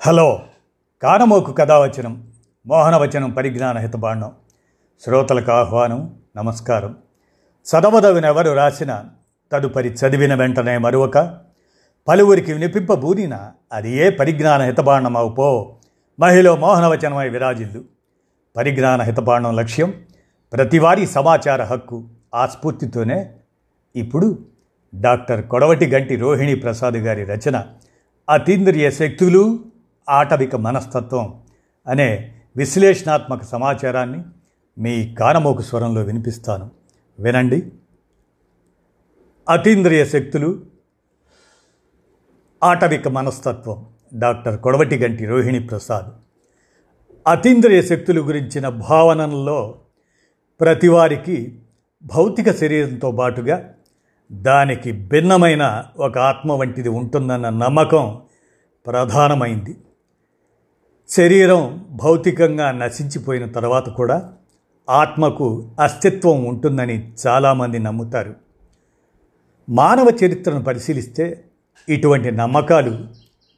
Hello కానమోకు కథావచనం మోహనవచనం పరిజ్ఞాన హితబాండం శ్రోతలకు ఆహ్వానం నమస్కారం. చదవదవినెవరు రాసిన తదుపరి చదివిన వెంటనే మరొక పలువురికి వినిపింపబూనిన అది ఏ పరిజ్ఞాన హితబాండమవు పో మహిళ మోహనవచనమై విరాజిల్లు. పరిజ్ఞాన హితబాండం లక్ష్యం ప్రతివారీ సమాచార హక్కు ఆ స్ఫూర్తితోనే. ఇప్పుడు డాక్టర్ కొడవటి గంటి రోహిణి ప్రసాద్ గారి రచన అతీంద్రియ శక్తులు ఆటవిక మనస్తత్వం అనే విశ్లేషణాత్మక సమాచారాన్ని మీ కానమోకు స్వరంలో వినిపిస్తాను. వినండి. అతీంద్రియ శక్తులు ఆటవిక మనస్తత్వం డాక్టర్ కొడవటి గంటి రోహిణి ప్రసాద్. అతీంద్రియ శక్తులు గురించిన భావనల్లో ప్రతివారికి భౌతిక శరీరంతో పాటుగా దానికి భిన్నమైన ఒక ఆత్మ వంటిది ఉంటుందన్న నమ్మకం ప్రధానమైంది. శరీరం భౌతికంగా నశించిపోయిన తర్వాత కూడా ఆత్మకు అస్తిత్వం ఉంటుందని చాలామంది నమ్ముతారు. మానవ చరిత్రను పరిశీలిస్తే ఇటువంటి నమ్మకాలు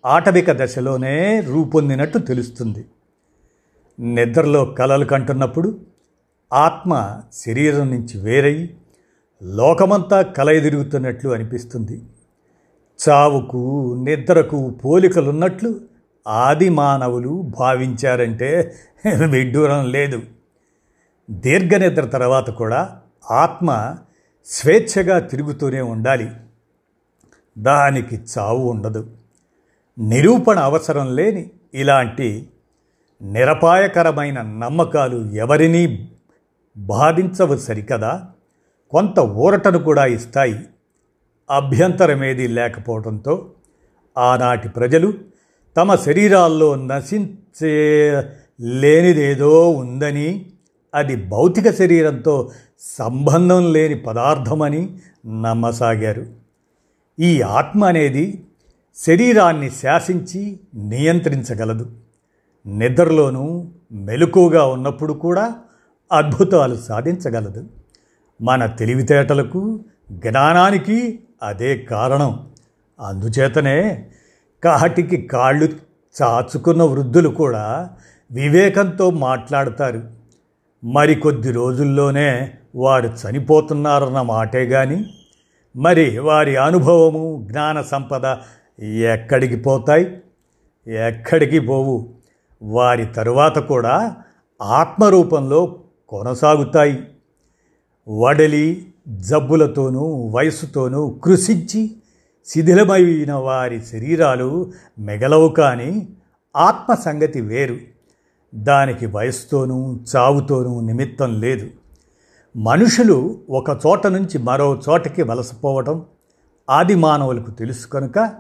ఆటవిక దశలోనే రూపొందినట్టు తెలుస్తుంది. నిద్రలో కలలు కంటున్నప్పుడు ఆత్మ శరీరం నుంచి వేరై లోకమంతా కలయదిరుగుతున్నట్లు అనిపిస్తుంది. చావుకు నిద్రకు పోలికలున్నట్లు ఆది మానవులు భావించారంటే విడ్డూరం లేదు. దీర్ఘనిద్ర తర్వాత కూడా ఆత్మ స్వేచ్ఛగా తిరుగుతూనే ఉండాలి. దానికి చావు ఉండదు. నిరూపణ అవసరం లేని ఇలాంటి నిరపాయకరమైన నమ్మకాలు ఎవరినీ బాధించవు సరికదా? కొంత ఊరటను కూడా ఇస్తాయి. అభ్యంతరమేదీ లేకపోవడంతో ఆనాటి ప్రజలు తమ శరీరాల్లో నశించే లేనిదేదో ఉందని అది భౌతిక శరీరంతో సంబంధం లేని పదార్థమని నమ్మసాగారు. ఈ ఆత్మ అనేది శరీరాన్ని శాసించి నియంత్రించగలదు. నిద్రలోనూ మెలకుగా ఉన్నప్పుడు కూడా అద్భుతాలు సాధించగలదు. మన తెలివితేటలకు జ్ఞానానికి అదే కారణం. అందుచేతనే కాటికి కాళ్ళు చాచుకున్న వృద్ధులు కూడా వివేకంతో మాట్లాడతారు. మరికొద్ది రోజుల్లోనే వారు చనిపోతున్నారన్న మాటే కానీ మరి వారి అనుభవము జ్ఞాన సంపద ఎక్కడికి పోతాయి? ఎక్కడికి పోవు? వారి తరువాత కూడా ఆత్మరూపంలో కొనసాగుతాయి. వడలి జబ్బులతోనూ వయస్సుతోనూ కృషించి శిథిలమైన వారి శరీరాలు మెగలవు కానీ ఆత్మ సంగతి వేరు. దానికి వయసుతోనూ చావుతోనూ నిమిత్తం లేదు. మనుషులు ఒక చోట నుంచి మరో చోటకి వలసపోవటం ఆది మానవులకు తెలుసు కనుక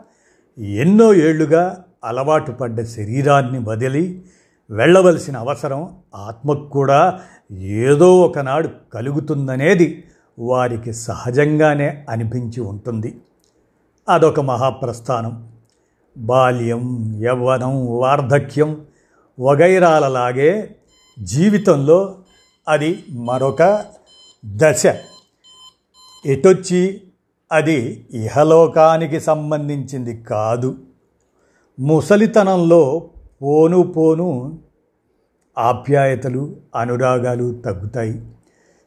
ఎన్నో ఏళ్ళుగా అలవాటు పడ్డ శరీరాన్ని వదిలి వెళ్ళవలసిన అవసరం ఆత్మకు కూడా ఏదో ఒకనాడు కలుగుతుందనేది వారికి సహజంగానే అనిపించి ఉంటుంది. అదొక మహాప్రస్థానం. బాల్యం యవ్వనం వార్ధక్యం వగైరాలలాగే జీవితంలో అది మరొక దశ. ఎటొచ్చి అది ఇహలోకానికి సంబంధించింది కాదు. ముసలితనంలో పోను పోను ఆప్యాయతలు అనురాగాలు తగ్గుతాయి.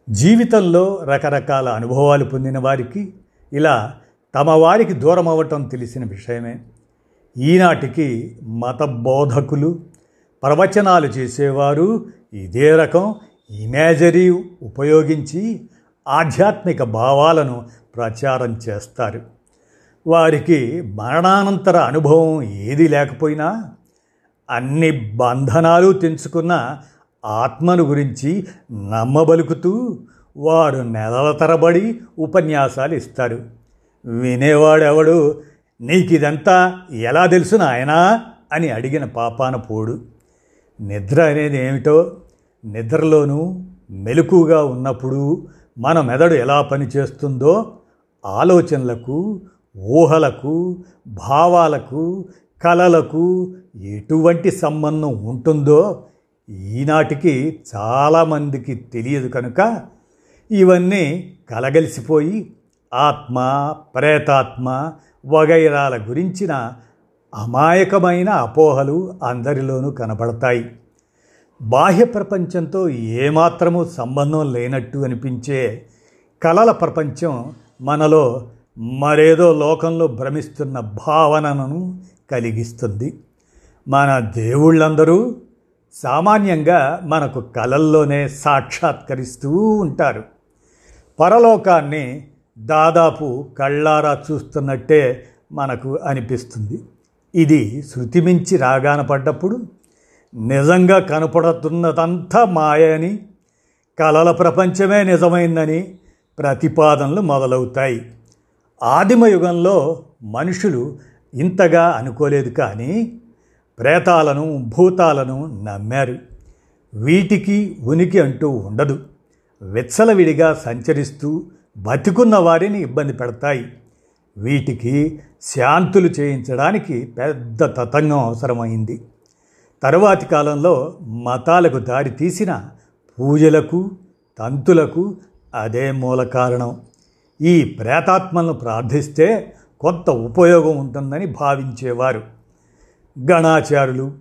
జీవితంలో రకరకాల అనుభవాలు పొందిన వారికి ఇలా తమ వారికి దూరం అవ్వటం తెలిసిన విషయమే. ఈనాటికి మత బోధకులు ప్రవచనాలు చేసేవారు ఇదే రకం ఇమేజరీ ఉపయోగించి ఆధ్యాత్మిక భావాలను ప్రచారం చేస్తారు. వారికి మరణానంతర అనుభవం ఏది లేకపోయినా అన్ని బంధనాలు తెంచుకున్న ఆత్మను గురించి నమ్మబలుకుతూ వారు నెలల తరబడి ఉపన్యాసాలు ఇస్తారు. వినేవాడెవడు? నీకు ఇదంతా ఎలా తెలుసు నాయనా? అని అడిగిన పాపాన పోడు. నిద్ర అనేది ఏమిటో? నిద్రలోనూ మెలకుగా ఉన్నప్పుడు మన మెదడు ఎలా పనిచేస్తుందో ఆలోచనలకు ఊహలకు భావాలకు కలలకు ఎటువంటి సంబంధం ఉంటుందో ఈనాటికి చాలామందికి తెలియదు కనుక ఇవన్నీ కలగలిసిపోయి ఆత్మ ప్రేతాత్మ వగైరాల గురించిన అమాయకమైన అపోహలు అందరిలోనూ కనబడతాయి. బాహ్య ప్రపంచంతో ఏమాత్రమూ సంబంధం లేనట్టు అనిపించే కలల ప్రపంచం మనలో మరేదో లోకంలో భ్రమిస్తున్న భావనను కలిగిస్తుంది. మన దేవుళ్ళందరూ సామాన్యంగా మనకు కలల్లోనే సాక్షాత్కరిస్తూ ఉంటారు. పరలోకాన్ని దాదాపు కళ్ళారా చూస్తున్నట్టే మనకు అనిపిస్తుంది. ఇది శృతిమించి రాగాన పడ్డప్పుడు నిజంగా కనపడుతున్నదంతా మాయని కలల ప్రపంచమే నిజమైందని ప్రతిపాదనలు మొదలవుతాయి. ఆదిమ యుగంలో మనుషులు ఇంతగా అనుకోలేదు కానీ ప్రేతాలను భూతాలను నమ్మారు. వీటికి ఉనికి అంటూ ఉండదు. విచ్చలవిడిగా సంచరిస్తూ బతికున్న వారిని ఇబ్బంది పెడతాయి. వీటికి శాంతులు చేయించడానికి పెద్ద తతంగం అవసరమైంది. తరువాతి కాలంలో మతాలకు దారి తీసిన పూజలకు తంతులకు అదే మూల కారణం. ఈ ప్రేతాత్మలను ప్రార్థిస్తే కొంత ఉపయోగం ఉంటుందని భావించేవారు. గణాచారులు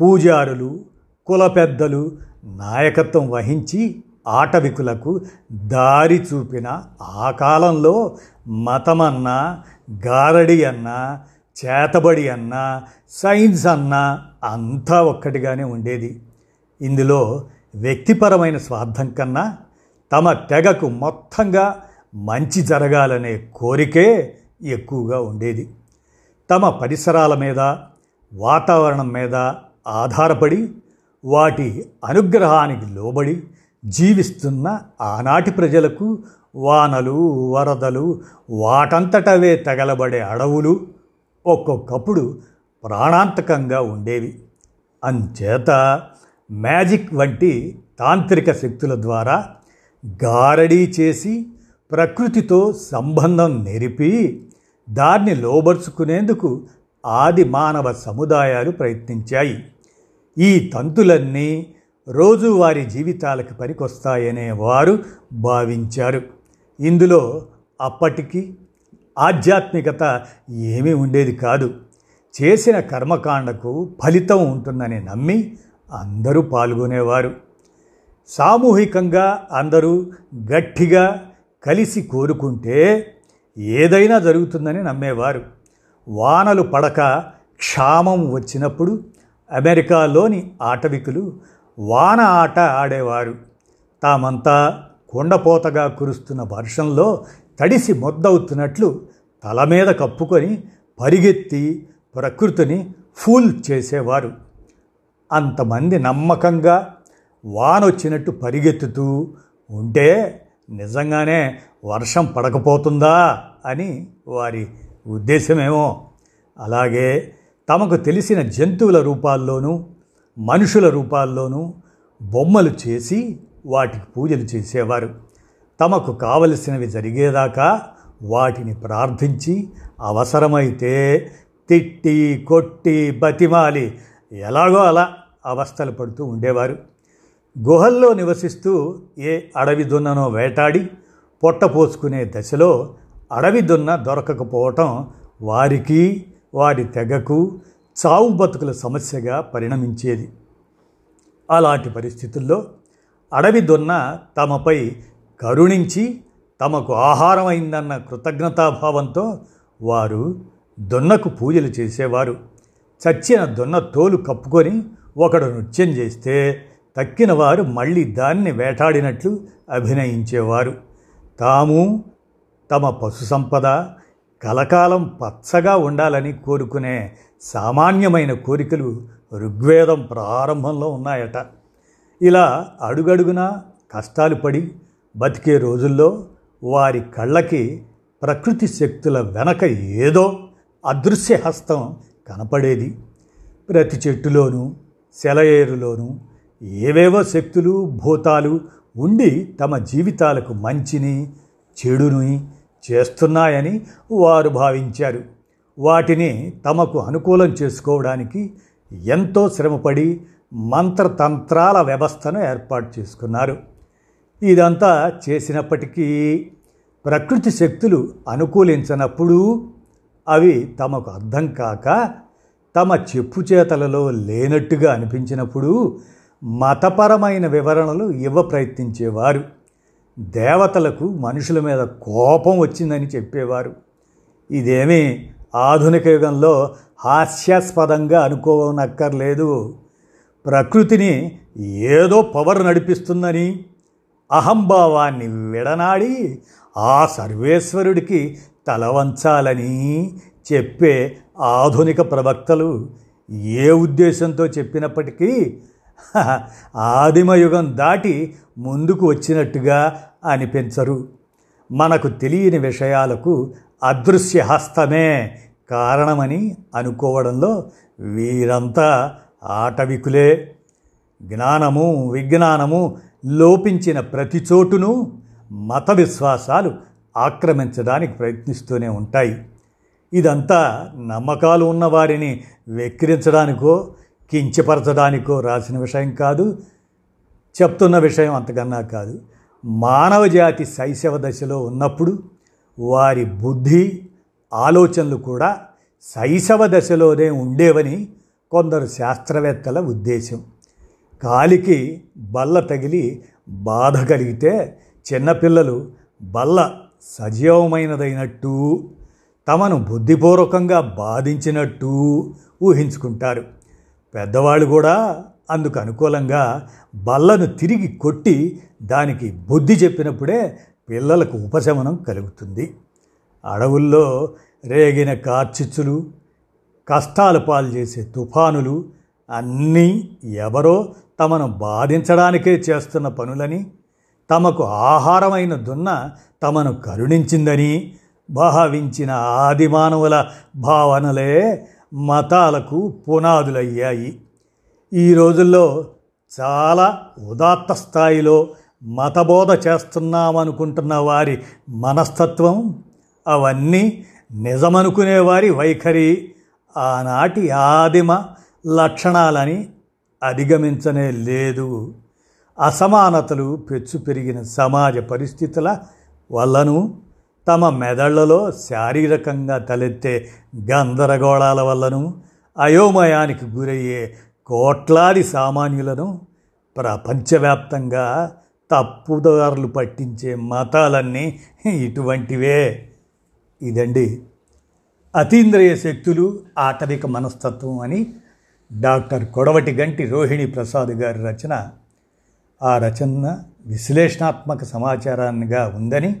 పూజారులు కుల పెద్దలు నాయకత్వం వహించి ఆటవికులకు దారి చూపిన ఆ కాలంలో మతమన్నా గారడి అన్నా చేతబడి అన్నా సైన్స్ అన్నా అంతా ఒక్కటిగానే ఉండేది. ఇందులో వ్యక్తిపరమైన స్వార్థం కన్నా తమ తెగకు మొత్తంగా మంచి జరగాలనే కోరికే ఎక్కువగా ఉండేది. తమ పరిసరాల మీద వాతావరణం మీద ఆధారపడి వాటి అనుగ్రహానికి లోబడి జీవిస్తున్న ఆనాటి ప్రజలకు వానలు వరదలు వాటంతటవే తగలబడే అడవులు ఒక్కొక్కప్పుడు ప్రాణాంతకంగా ఉండేవి. అంచేత మ్యాజిక్ వంటి తాంత్రిక శక్తుల ద్వారా గారడీ చేసి ప్రకృతితో సంబంధం నెరిపి దాన్ని లోబరుచుకునేందుకు ఆది మానవ సముదాయాలు ప్రయత్నించాయి. ఈ తంతులన్నీ రోజువారి జీవితాలకు పనికొస్తాయనే వారు భావించారు. ఇందులో అప్పటికి ఆధ్యాత్మికత ఏమీ ఉండేది కాదు. చేసిన కర్మకాండకు ఫలితం ఉంటుందని నమ్మి అందరూ పాల్గొనేవారు. సామూహికంగా అందరూ గట్టిగా కలిసి కోరుకుంటే ఏదైనా జరుగుతుందని నమ్మేవారు. వానలు పడక క్షామం వచ్చినప్పుడు అమెరికాలోని ఆటవికులు వాన ఆట ఆడేవారు. తామంతా కొండపోతగా కురుస్తున్న వర్షంలో తడిసి మొద్దవుతున్నట్లు తల మీద కప్పుకొని పరిగెత్తి ప్రకృతిని ఫూల్ చేసేవారు. అంతమంది నమ్మకంగా వానొచ్చినట్టు పరిగెత్తుతూ ఉంటే నిజంగానే వర్షం పడకపోతుందా అని వారి ఉద్దేశమేమో. అలాగే తమకు తెలిసిన జంతువుల రూపాల్లోనూ మనుషుల రూపాల్లోనూ బొమ్మలు చేసి వాటికి పూజలు చేసేవారు. తమకు కావలసినవి జరిగేదాకా వాటిని ప్రార్థించి అవసరమైతే తిట్టి కొట్టి బతిమాలి ఎలాగో అలా అవస్థలు పడుతూ ఉండేవారు. గుహల్లో నివసిస్తూ ఏ అడవి దున్ననో వేటాడి పొట్ట పోసుకునే దశలో అడవి దున్న దొరకకపోవటం వారికి వారి తెగకు చావు బతుకుల సమస్యగా పరిణమించేది. అలాంటి పరిస్థితుల్లో అడవి దొన్న తమపై కరుణించి తమకు ఆహారమైందన్న కృతజ్ఞతాభావంతో వారు దొన్నకు పూజలు చేసేవారు. చచ్చిన దొన్న తోలు కప్పుకొని ఒకడు నృత్యం చేస్తే తక్కిన వారు మళ్ళీ దాన్ని వేటాడినట్లు అభినయించేవారు. తాము తమ పశు సంపద కలకాలం పచ్చగా ఉండాలని కోరుకునే సామాన్యమైన కోరికలు ఋగ్వేదం ప్రారంభంలో ఉన్నాయట. ఇలా అడుగడుగునా కష్టాలు పడి బతికే రోజుల్లో వారి కళ్ళకి ప్రకృతి శక్తుల వెనక ఏదో అదృశ్య హస్తం కనపడేది. ప్రతి చెట్టులోనూ సెలయేరులోనూ ఏవేవో శక్తులు భూతాలు ఉండి తమ జీవితాలకు మంచిని చెడుని చేస్తున్నాయని వారు భావించారు. వాటిని తమకు అనుకూలం చేసుకోవడానికి ఎంతో శ్రమపడి మంత్రతంత్రాల వ్యవస్థను ఏర్పాటు చేసుకున్నారు. ఇదంతా చేసినప్పటికీ ప్రకృతి శక్తులు అనుకూలించినప్పుడు అవి తమకు అర్థం కాక తమ చెప్పు చేతలలో లేనట్టుగా అనిపించినప్పుడు మతపరమైన వివరణలు ఇవ్వ ప్రయత్నించేవారు. దేవతలకు మనుషుల మీద కోపం వచ్చిందని చెప్పేవారు. ఇదేమీ ఆధునిక యుగంలో హాస్యాస్పదంగా అనుకోనక్కర్లేదు. ప్రకృతిని ఏదో పవర్ నడిపిస్తుందని అహంభావాన్ని విడనాడి ఆ సర్వేశ్వరుడికి తలవంచాలని చెప్పే ఆధునిక ప్రవక్తలు ఏ ఉద్దేశంతో చెప్పినప్పటికీ ఆదిమయుగం దాటి ముందుకు వచ్చినట్టుగా అనిపించరు. మనకు తెలియని విషయాలకు అదృశ్య హస్తమే కారణమని అనుకోవడంలో వీరంతా ఆటవికులే. జ్ఞానము విజ్ఞానము లోపించిన ప్రతి చోటును మత విశ్వాసాలు ఆక్రమించడానికి ప్రయత్నిస్తూనే ఉంటాయి. ఇదంతా నమ్మకాలు ఉన్నవారిని వెక్కిరించడానికో కించపరచడానికో రాసిన విషయం కాదు చెప్తున్న విషయం అంతకన్నా కాదు. మానవ జాతి శైశవ దశలో ఉన్నప్పుడు వారి బుద్ధి ఆలోచనలు కూడా శైశవ దశలోనే ఉండేవని కొందరు శాస్త్రవేత్తల ఉద్దేశం. కాలికి బల్ల తగిలి బాధ కలిగితే చిన్నపిల్లలు బల్ల సజీవమైనదైనట్టు తమను బుద్ధిపూర్వకంగా బాధించినట్టు ఊహించుకుంటారు. పెద్దవాళ్ళు కూడా అందుకు అనుకూలంగా బల్లను తిరిగి కొట్టి దానికి బుద్ధి చెప్పినప్పుడే పిల్లలకు ఉపశమనం కలుగుతుంది. అడవుల్లో రేగిన కార్చిచ్చులు కష్టాలు పాలు చేసే తుఫానులు అన్నీ ఎవరో తమను బాధించడానికే చేస్తున్న పనులని తమకు ఆహారమైన దున్న తమను కరుణించిందని భావించిన ఆది మానవుల భావనలే మతాలకు పునాదులయ్యాయి. ఈ రోజుల్లో చాలా ఉదాత్త స్థాయిలో మతబోధ చేస్తున్నామనుకుంటున్న వారి మనస్తత్వం అవన్నీ నిజమనుకునేవారి వైఖరి ఆనాటి ఆదిమ లక్షణాలని అధిగమించనే లేదు. అసమానతలు పెచ్చు పెరిగిన సమాజ పరిస్థితుల వల్లను తమ మెదళ్ళలో శారీరకంగా తలెత్తే గందరగోళాల వల్లను అయోమయానికి గురయ్యే కోట్లాది సామాన్యులను ప్రపంచవ్యాప్తంగా తప్పుదారులు పట్టించే మతాలన్నీ ఇటువంటివే. ఇదండి. అతీంద్రియ శక్తులు ఆటవిక మనస్తత్వం అని డాక్టర్ కొడవటి గంటి రోహిణి ప్రసాద్ గారి రచన. ఆ రచన విశ్లేషణాత్మక సమాచారాన్నిగా ఉందని